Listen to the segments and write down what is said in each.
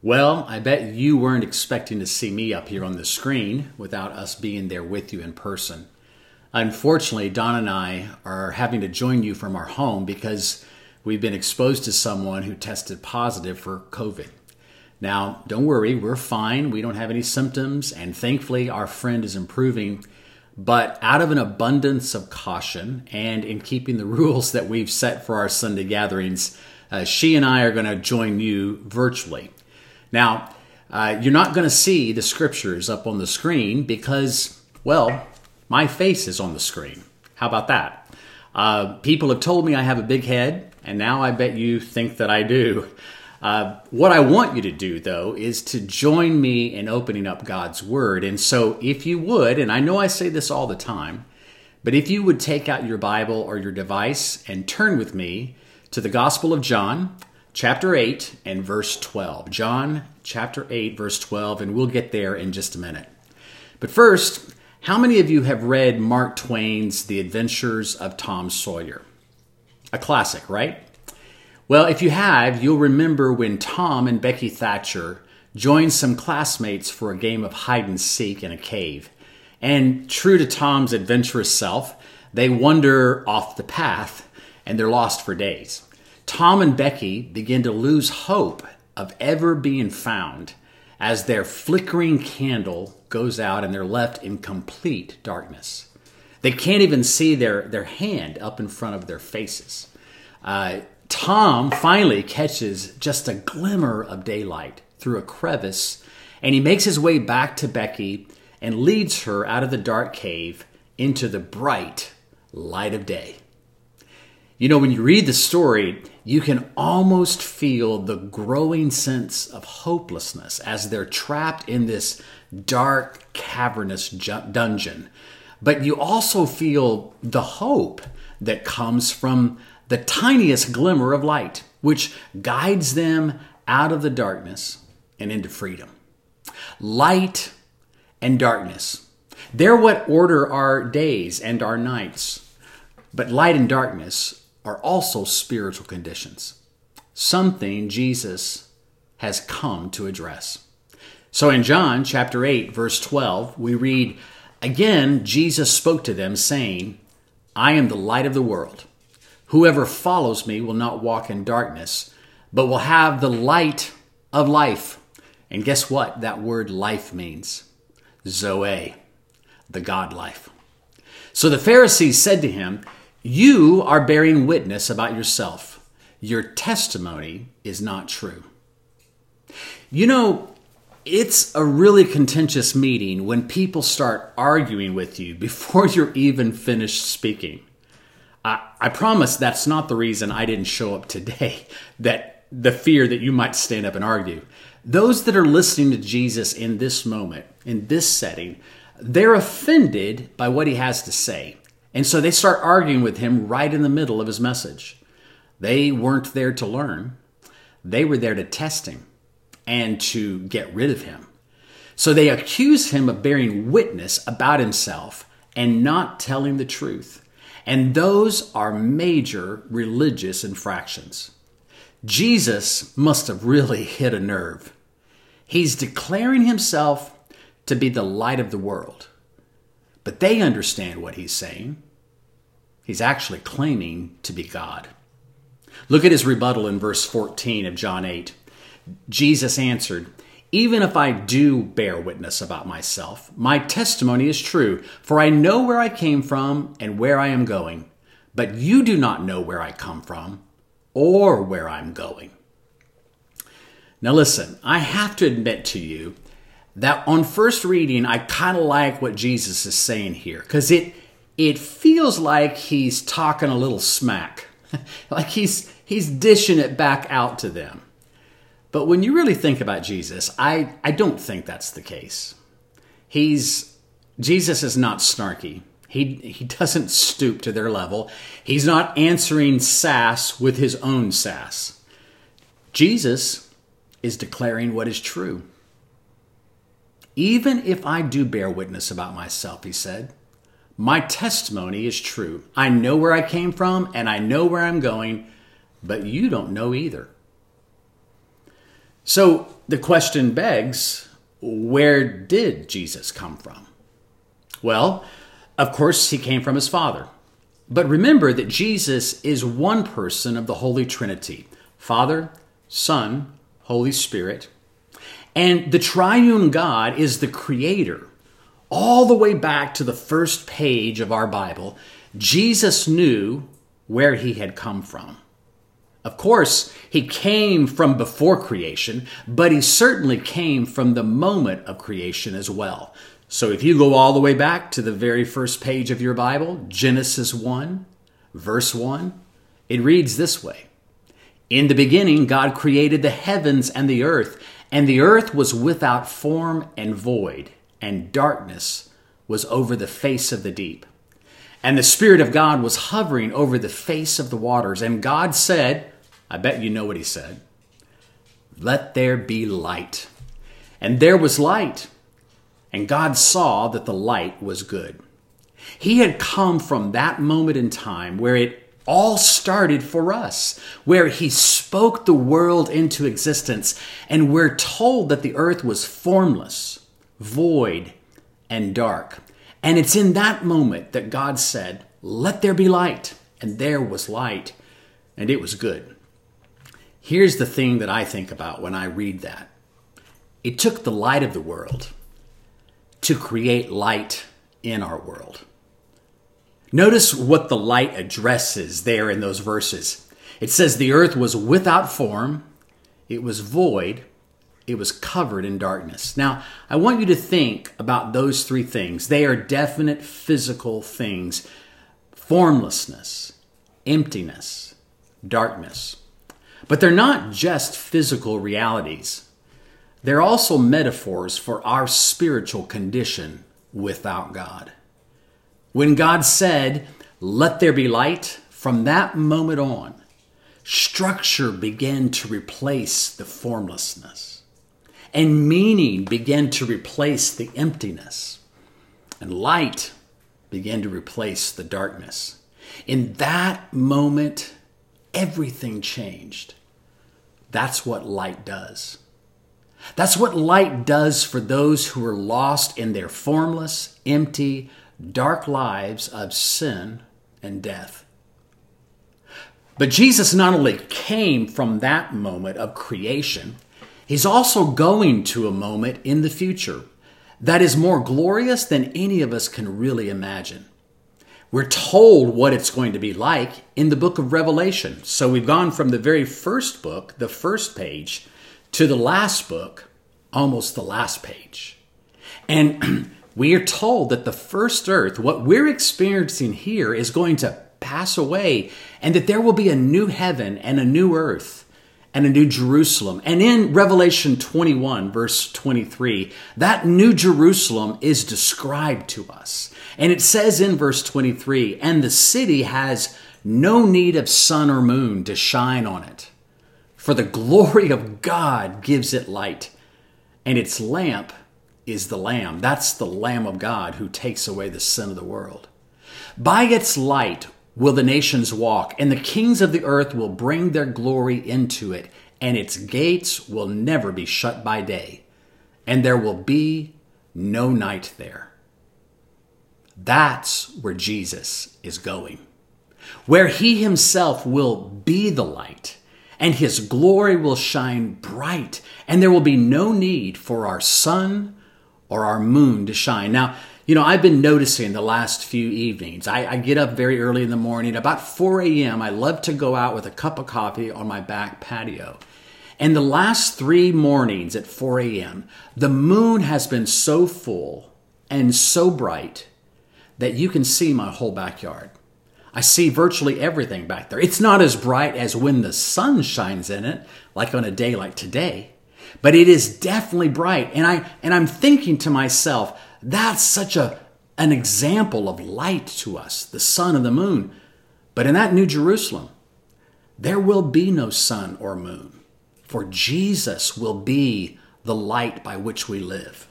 Well, I bet you weren't expecting to see me up here on the screen without us being there with you in person. Unfortunately, Donna and I are having to join you from our home because we've been exposed to someone who tested positive for COVID. Now, don't worry, we're fine. We don't have any symptoms, and thankfully, our friend is improving. But out of an abundance of caution and in keeping the rules that we've set for our Sunday gatherings, uh, she and I are going to join you virtually. Now, uh, you're not going to see the scriptures up on the screen because, well, my face is on the screen. How about that? Uh, people have told me I have a big head, and now I bet you think that I do. Uh, what I want you to do, though, is to join me in opening up God's Word. And so, if you would, and I know I say this all the time, but if you would take out your Bible or your device and turn with me to the Gospel of John, chapter 8 and verse 12. John chapter 8, verse 12, and we'll get there in just a minute. But first, how many of you have read Mark Twain's The Adventures of Tom Sawyer? A classic, right? Well, if you have, you'll remember when Tom and Becky Thatcher joined some classmates for a game of hide and seek in a cave. And true to Tom's adventurous self, they wander off the path and they're lost for days. Tom and Becky begin to lose hope of ever being found as their flickering candle goes out and they're left in complete darkness. They can't even see their, their hand up in front of their faces. Uh, Tom finally catches just a glimmer of daylight through a crevice, and he makes his way back to Becky and leads her out of the dark cave into the bright light of day. You know, when you read the story, you can almost feel the growing sense of hopelessness as they're trapped in this dark, cavernous dungeon. But you also feel the hope that comes from the tiniest glimmer of light, which guides them out of the darkness and into freedom. Light and darkness. They're what order our days and our nights. But light and darkness are also spiritual conditions, something Jesus has come to address. So in John chapter 8, verse 12, we read, Again, Jesus spoke to them, saying, I am the light of the world. Whoever follows me will not walk in darkness, but will have the light of life. And guess what that word life means? Zoe, the God life. So the Pharisees said to him, You are bearing witness about yourself. Your testimony is not true. You know, it's a really contentious meeting when people start arguing with you before you're even finished speaking. I, I promise that's not the reason I didn't show up today, that the fear that you might stand up and argue. Those that are listening to Jesus in this moment, in this setting, they're offended by what he has to say. And so they start arguing with him right in the middle of his message. They weren't there to learn, they were there to test him and to get rid of him. So they accuse him of bearing witness about himself and not telling the truth. And those are major religious infractions. Jesus must have really hit a nerve. He's declaring himself to be the light of the world. But they understand what he's saying. He's actually claiming to be God. Look at his rebuttal in verse 14 of John 8. Jesus answered, even if I do bear witness about myself, my testimony is true, for I know where I came from and where I am going. But you do not know where I come from or where I'm going. Now, listen, I have to admit to you that on first reading, I kind of like what Jesus is saying here because it, it feels like he's talking a little smack, like he's, he's dishing it back out to them. But when you really think about Jesus, I, I don't think that's the case. He's Jesus is not snarky. He, he doesn't stoop to their level. He's not answering sass with his own sass. Jesus is declaring what is true. Even if I do bear witness about myself, he said, my testimony is true. I know where I came from and I know where I'm going, but you don't know either. So the question begs where did Jesus come from? Well, of course, he came from his Father. But remember that Jesus is one person of the Holy Trinity Father, Son, Holy Spirit. And the triune God is the creator. All the way back to the first page of our Bible, Jesus knew where he had come from. Of course, he came from before creation, but he certainly came from the moment of creation as well. So if you go all the way back to the very first page of your Bible, Genesis 1, verse 1, it reads this way In the beginning, God created the heavens and the earth, and the earth was without form and void, and darkness was over the face of the deep. And the Spirit of God was hovering over the face of the waters. And God said, I bet you know what He said, Let there be light. And there was light. And God saw that the light was good. He had come from that moment in time where it all started for us, where He spoke the world into existence, and we're told that the earth was formless, void, and dark. And it's in that moment that God said, Let there be light. And there was light, and it was good. Here's the thing that I think about when I read that it took the light of the world to create light in our world. Notice what the light addresses there in those verses. It says the earth was without form, it was void, it was covered in darkness. Now, I want you to think about those three things. They are definite physical things formlessness, emptiness, darkness. But they're not just physical realities. They're also metaphors for our spiritual condition without God. When God said, Let there be light, from that moment on, structure began to replace the formlessness, and meaning began to replace the emptiness, and light began to replace the darkness. In that moment, everything changed. That's what light does. That's what light does for those who are lost in their formless, empty, dark lives of sin and death. But Jesus not only came from that moment of creation, he's also going to a moment in the future that is more glorious than any of us can really imagine. We're told what it's going to be like in the book of Revelation. So we've gone from the very first book, the first page, to the last book, almost the last page. And we are told that the first earth, what we're experiencing here, is going to pass away and that there will be a new heaven and a new earth and a new Jerusalem. And in Revelation 21, verse 23, that new Jerusalem is described to us. And it says in verse 23, and the city has no need of sun or moon to shine on it for the glory of God gives it light, and its lamp is the Lamb. That's the Lamb of God who takes away the sin of the world. By its light will the nations walk, and the kings of the earth will bring their glory into it, and its gates will never be shut by day, and there will be no night there. That's where Jesus is going, where he himself will be the light and his glory will shine bright, and there will be no need for our sun or our moon to shine. Now, you know, I've been noticing the last few evenings. I, I, get up very early in the morning. About 4 a.m., I love to go out with a cup of coffee on my back patio. And the last three mornings at 4 a.m., the moon has been so full and so bright that you can see my whole backyard. I see virtually everything back there. It's not as bright as when the sun shines in it, like on a day like today, but it is definitely bright. And I and I'm thinking to myself, that's such a an example of light to us, the sun and the moon. But in that New Jerusalem, there will be no sun or moon, for Jesus will be the light by which we live.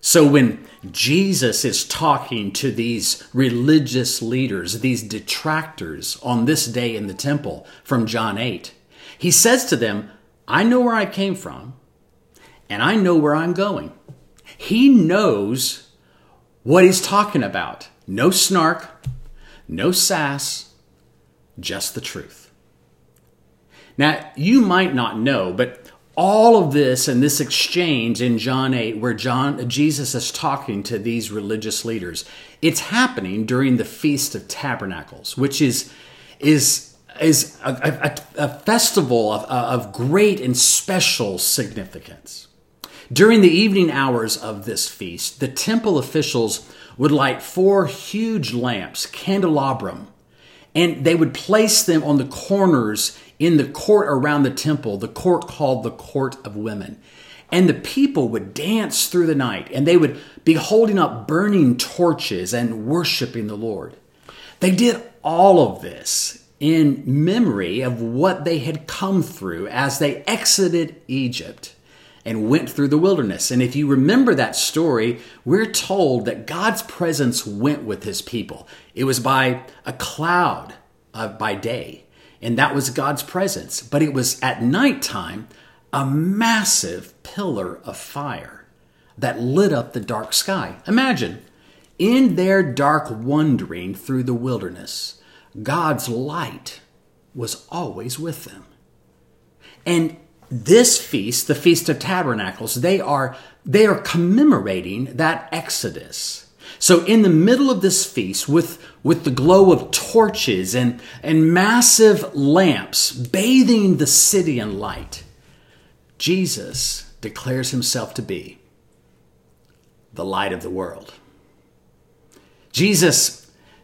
So when Jesus is talking to these religious leaders, these detractors on this day in the temple from John 8, he says to them, I know where I came from, and I know where I'm going. He knows what he's talking about. No snark, no sass, just the truth. Now, you might not know, but all of this and this exchange in John 8 where John Jesus is talking to these religious leaders it's happening during the feast of tabernacles which is is is a, a, a festival of, of great and special significance during the evening hours of this feast the temple officials would light four huge lamps candelabrum and they would place them on the corners in the court around the temple, the court called the Court of Women. And the people would dance through the night and they would be holding up burning torches and worshiping the Lord. They did all of this in memory of what they had come through as they exited Egypt and went through the wilderness. And if you remember that story, we're told that God's presence went with his people. It was by a cloud uh, by day and that was God's presence. But it was at nighttime a massive pillar of fire that lit up the dark sky. Imagine, in their dark wandering through the wilderness, God's light was always with them. And this feast, the Feast of Tabernacles, they are they are commemorating that exodus so, in the middle of this feast, with, with the glow of torches and, and massive lamps bathing the city in light, Jesus declares himself to be the light of the world. Jesus,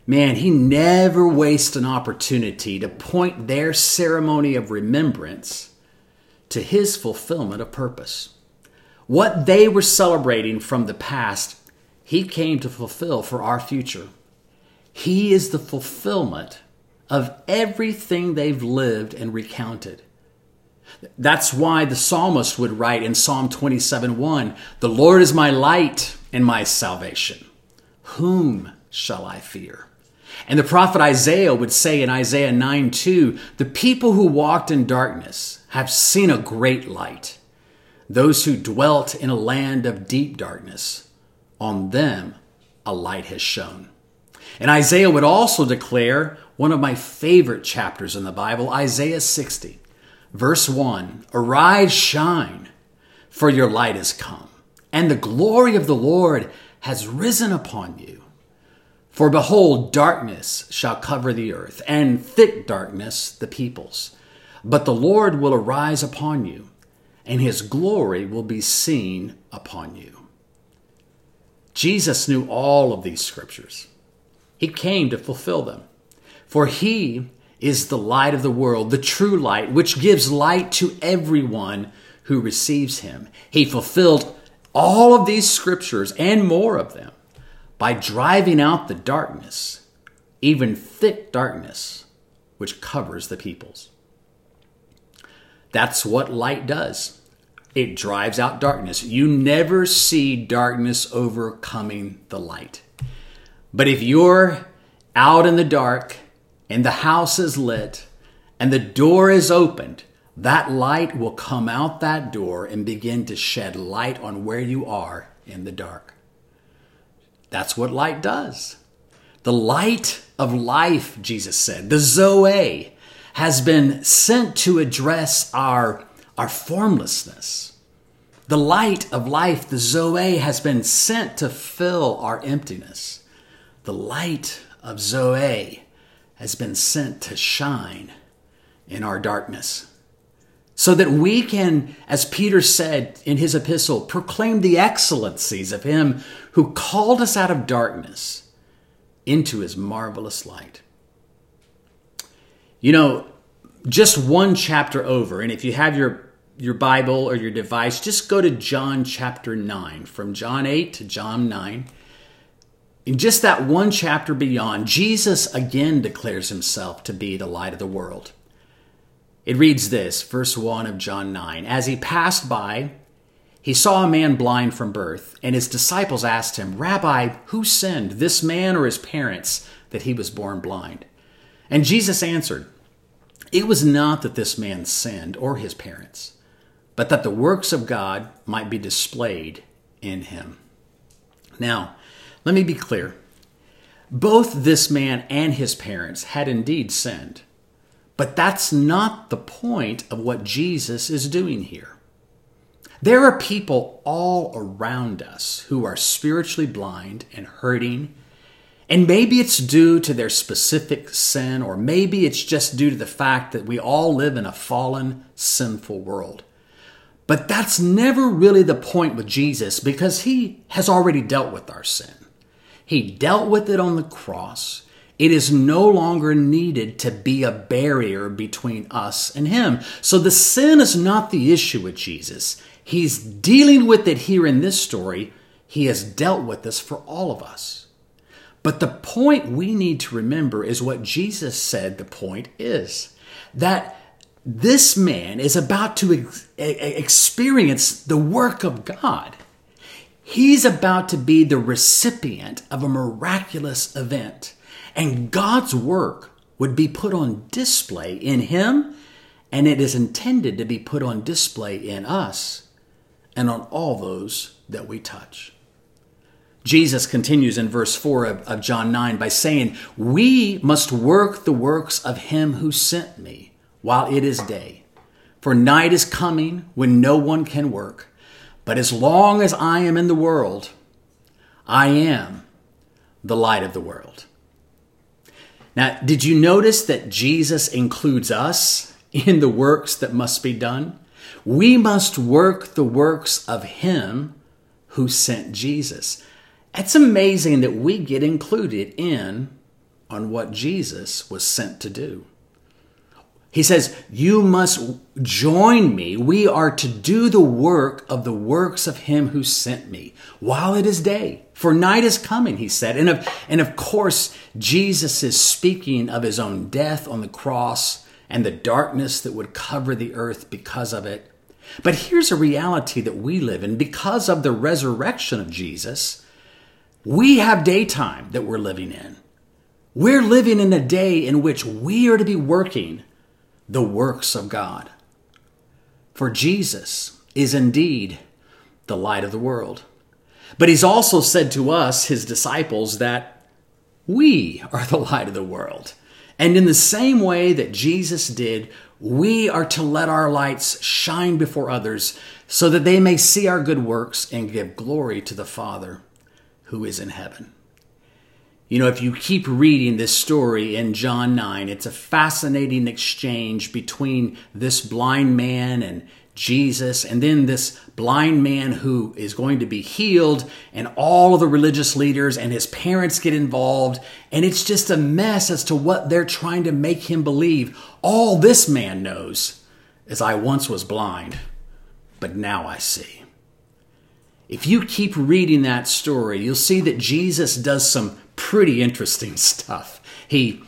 man, he never wastes an opportunity to point their ceremony of remembrance to his fulfillment of purpose. What they were celebrating from the past he came to fulfill for our future. He is the fulfillment of everything they've lived and recounted. That's why the psalmist would write in Psalm 27 1 The Lord is my light and my salvation. Whom shall I fear? And the prophet Isaiah would say in Isaiah 9 2 The people who walked in darkness have seen a great light. Those who dwelt in a land of deep darkness on them a light has shone. And Isaiah would also declare one of my favorite chapters in the Bible, Isaiah 60, verse 1 Arise, shine, for your light has come, and the glory of the Lord has risen upon you. For behold, darkness shall cover the earth, and thick darkness the peoples. But the Lord will arise upon you, and his glory will be seen upon you. Jesus knew all of these scriptures. He came to fulfill them. For he is the light of the world, the true light, which gives light to everyone who receives him. He fulfilled all of these scriptures and more of them by driving out the darkness, even thick darkness, which covers the peoples. That's what light does. It drives out darkness. You never see darkness overcoming the light. But if you're out in the dark and the house is lit and the door is opened, that light will come out that door and begin to shed light on where you are in the dark. That's what light does. The light of life, Jesus said, the Zoe, has been sent to address our our formlessness. The light of life, the Zoe, has been sent to fill our emptiness. The light of Zoe has been sent to shine in our darkness. So that we can, as Peter said in his epistle, proclaim the excellencies of him who called us out of darkness into his marvelous light. You know, just one chapter over, and if you have your your Bible or your device, just go to John chapter 9, from John 8 to John 9. In just that one chapter beyond, Jesus again declares himself to be the light of the world. It reads this, verse 1 of John 9 As he passed by, he saw a man blind from birth, and his disciples asked him, Rabbi, who sinned, this man or his parents, that he was born blind? And Jesus answered, It was not that this man sinned or his parents but that the works of God might be displayed in him. Now, let me be clear. Both this man and his parents had indeed sinned. But that's not the point of what Jesus is doing here. There are people all around us who are spiritually blind and hurting. And maybe it's due to their specific sin, or maybe it's just due to the fact that we all live in a fallen, sinful world. But that's never really the point with Jesus because he has already dealt with our sin. He dealt with it on the cross. It is no longer needed to be a barrier between us and him. So the sin is not the issue with Jesus. He's dealing with it here in this story. He has dealt with this for all of us. But the point we need to remember is what Jesus said the point is that this man is about to ex- experience the work of God. He's about to be the recipient of a miraculous event, and God's work would be put on display in him, and it is intended to be put on display in us and on all those that we touch. Jesus continues in verse 4 of, of John 9 by saying, We must work the works of him who sent me while it is day. For night is coming when no one can work. But as long as I am in the world, I am the light of the world. Now, did you notice that Jesus includes us in the works that must be done? We must work the works of Him who sent Jesus. It's amazing that we get included in on what Jesus was sent to do. He says, You must join me. We are to do the work of the works of him who sent me while it is day. For night is coming, he said. And of, and of course, Jesus is speaking of his own death on the cross and the darkness that would cover the earth because of it. But here's a reality that we live in because of the resurrection of Jesus. We have daytime that we're living in. We're living in a day in which we are to be working the works of God. For Jesus is indeed the light of the world. But he's also said to us, his disciples, that we are the light of the world. And in the same way that Jesus did, we are to let our lights shine before others so that they may see our good works and give glory to the Father who is in heaven. You know, if you keep reading this story in John 9, it's a fascinating exchange between this blind man and Jesus, and then this blind man who is going to be healed, and all of the religious leaders and his parents get involved, and it's just a mess as to what they're trying to make him believe. All this man knows is I once was blind, but now I see. If you keep reading that story, you'll see that Jesus does some pretty interesting stuff. He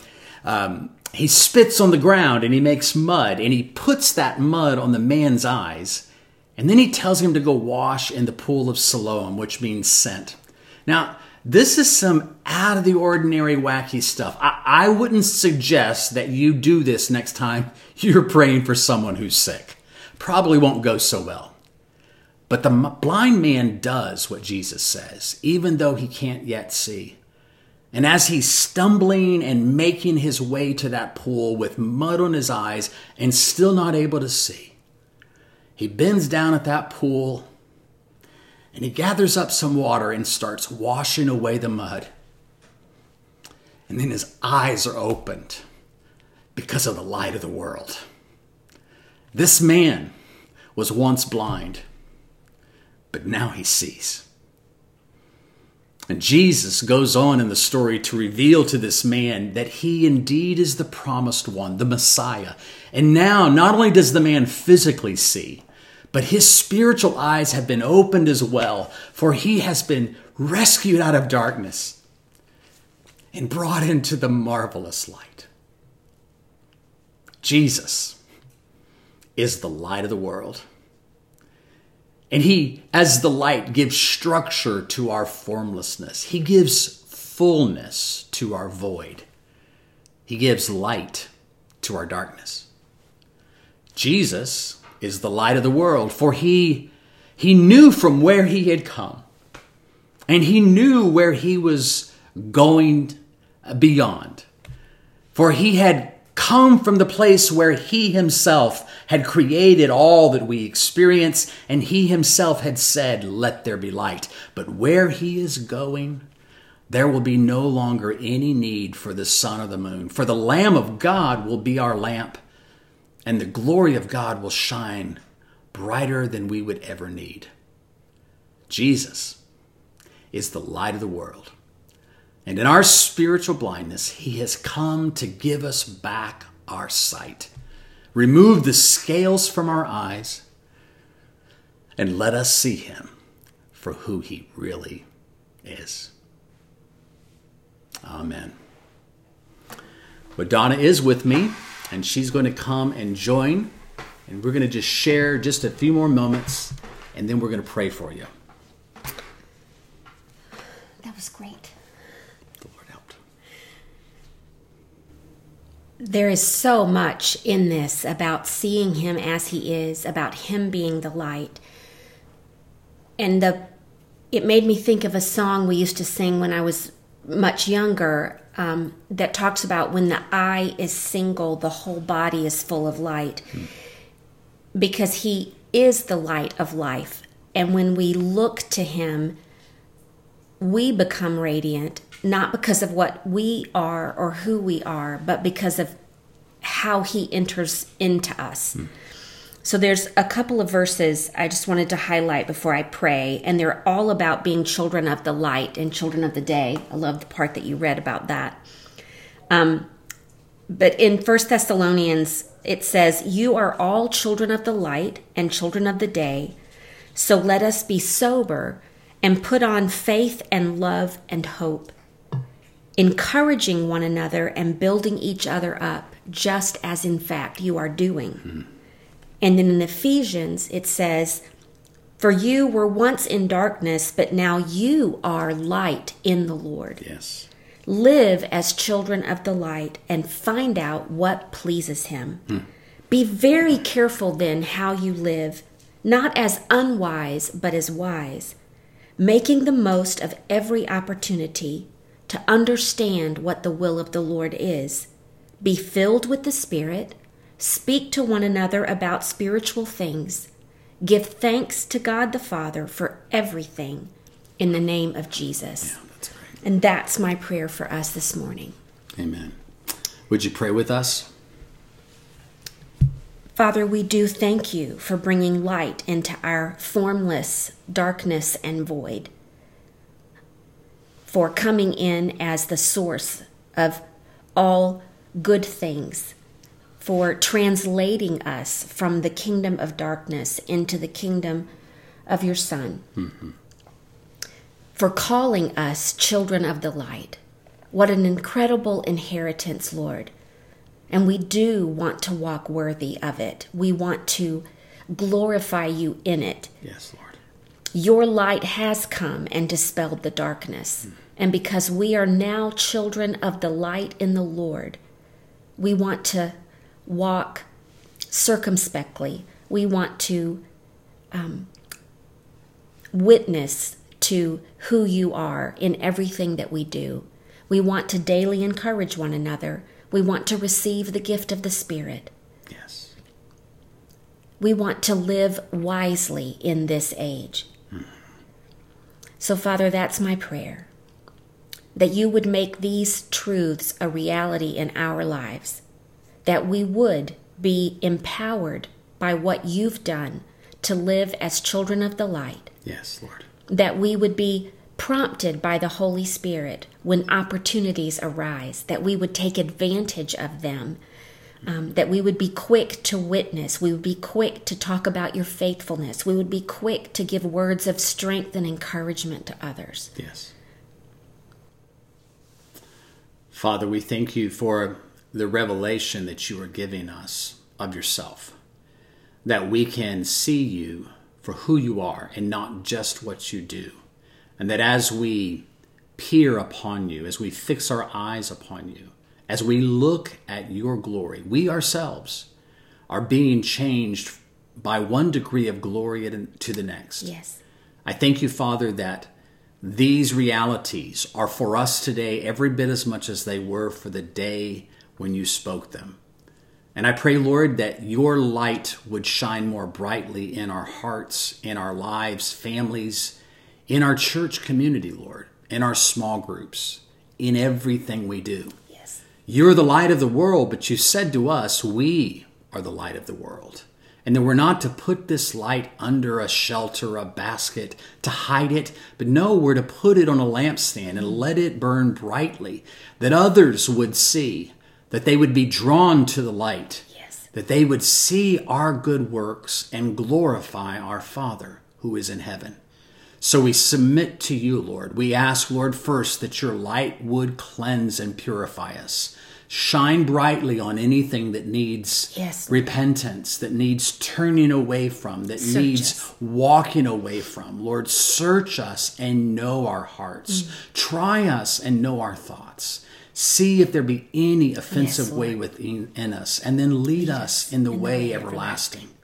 um, he spits on the ground and he makes mud and he puts that mud on the man's eyes, and then he tells him to go wash in the pool of Siloam, which means sent. Now, this is some out of the ordinary, wacky stuff. I, I wouldn't suggest that you do this next time you're praying for someone who's sick. Probably won't go so well. But the blind man does what Jesus says, even though he can't yet see. And as he's stumbling and making his way to that pool with mud on his eyes and still not able to see, he bends down at that pool and he gathers up some water and starts washing away the mud. And then his eyes are opened because of the light of the world. This man was once blind, but now he sees. And Jesus goes on in the story to reveal to this man that he indeed is the promised one, the Messiah. And now, not only does the man physically see, but his spiritual eyes have been opened as well, for he has been rescued out of darkness and brought into the marvelous light. Jesus is the light of the world. And he, as the light, gives structure to our formlessness. He gives fullness to our void. He gives light to our darkness. Jesus is the light of the world, for he he knew from where he had come. And he knew where he was going beyond. For he had come from the place where he himself had created all that we experience, and he himself had said, Let there be light. But where he is going, there will be no longer any need for the sun or the moon, for the Lamb of God will be our lamp, and the glory of God will shine brighter than we would ever need. Jesus is the light of the world. And in our spiritual blindness, He has come to give us back our sight, remove the scales from our eyes, and let us see Him for who He really is. Amen. But Donna is with me, and she's going to come and join, and we're going to just share just a few more moments, and then we're going to pray for you. That was great. The Lord helped. There is so much in this about seeing him as he is, about him being the light. And the it made me think of a song we used to sing when I was much younger um, that talks about when the eye is single, the whole body is full of light. Hmm. Because he is the light of life. And when we look to him, we become radiant, not because of what we are or who we are, but because of how he enters into us. Hmm. So there's a couple of verses I just wanted to highlight before I pray, and they're all about being children of the light and children of the day. I love the part that you read about that. Um, but in First Thessalonians, it says, You are all children of the light and children of the day. So let us be sober and put on faith and love and hope, encouraging one another and building each other up, just as in fact you are doing. Mm-hmm. And then in Ephesians, it says, For you were once in darkness, but now you are light in the Lord. Yes. Live as children of the light and find out what pleases Him. Hmm. Be very careful then how you live, not as unwise, but as wise, making the most of every opportunity to understand what the will of the Lord is. Be filled with the Spirit Speak to one another about spiritual things. Give thanks to God the Father for everything in the name of Jesus. Yeah, that's. And that's my prayer for us this morning. Amen. Would you pray with us? Father, we do thank you for bringing light into our formless darkness and void, for coming in as the source of all good things for translating us from the kingdom of darkness into the kingdom of your Son, mm-hmm. for calling us children of the light. What an incredible inheritance, Lord. And we do want to walk worthy of it. We want to glorify you in it. Yes, Lord. Your light has come and dispelled the darkness. Mm. And because we are now children of the light in the Lord, we want to walk circumspectly. We want to um, witness to who you are in everything that we do. We want to daily encourage one another. We want to receive the gift of the Spirit. Yes. We want to live wisely in this age. So, Father, that's my prayer that you would make these truths a reality in our lives that we would be empowered by what you've done to live as children of the light. Yes, Lord. That we would be prompted by the Holy Spirit when opportunities arise, that we would take advantage of them, um, that we would be quick to witness, we would be quick to talk about your faithfulness, we would be quick to give words of strength and encouragement to others. Yes. Father, we thank you for the revelation that you are giving us of yourself, that we can see you for who you are and not just what you do. And that as we peer upon you, as we fix our eyes upon you, as we look at your glory, we ourselves are being changed by one degree of glory to the next. Yes. I thank you, Father, that these realities are for us today every bit as much as they were for the day when you spoke them. And I pray, Lord, that your light would shine more brightly in our hearts, in our lives, families, in our church community, Lord, in our small groups, in everything we do. You're the light of the world, but you said to us, we are the light of the world. And that we're not to put this light under a shelter, a basket, to hide it, but no, we're to put it on a lampstand and let it burn brightly, that others would see, that they would be drawn to the light, yes. that they would see our good works and glorify our Father who is in heaven. So we submit to you, Lord. We ask, Lord, first that your light would cleanse and purify us shine brightly on anything that needs yes. repentance, that needs turning away from, that search needs us. walking away from. Lord, search us and know our hearts. Mm. Try us and know our thoughts. See if there be any offensive yes, way within in us, and then lead us in the in way the way everlasting. everlasting.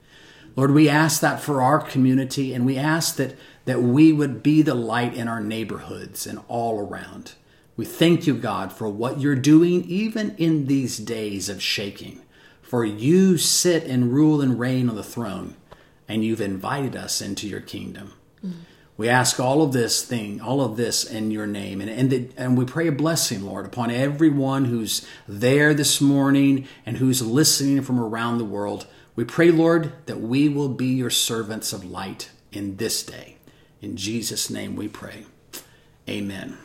Lord, we ask that for our community, and we ask that, that we would be the light in our neighborhoods and all around. We thank you, God, for what you're doing even in these days of shaking. For you sit and rule and reign on the throne, and you've invited us into your kingdom. Mm. We ask all of this thing, all of this in your name. And, and, the, and we pray a blessing, Lord, upon everyone who's there this morning and who's listening from around the world. We pray, Lord, that we will be your servants of light in this day. In Jesus' name we pray. Amen.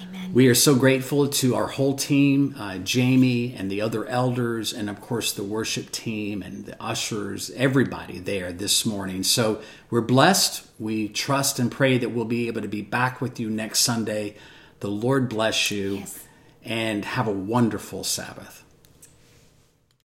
Amen. We are so grateful to our whole team, uh, Jamie and the other elders, and of course the worship team and the ushers, everybody there this morning. So we're blessed. We trust and pray that we'll be able to be back with you next Sunday. The Lord bless you Yes. and have a wonderful Sabbath.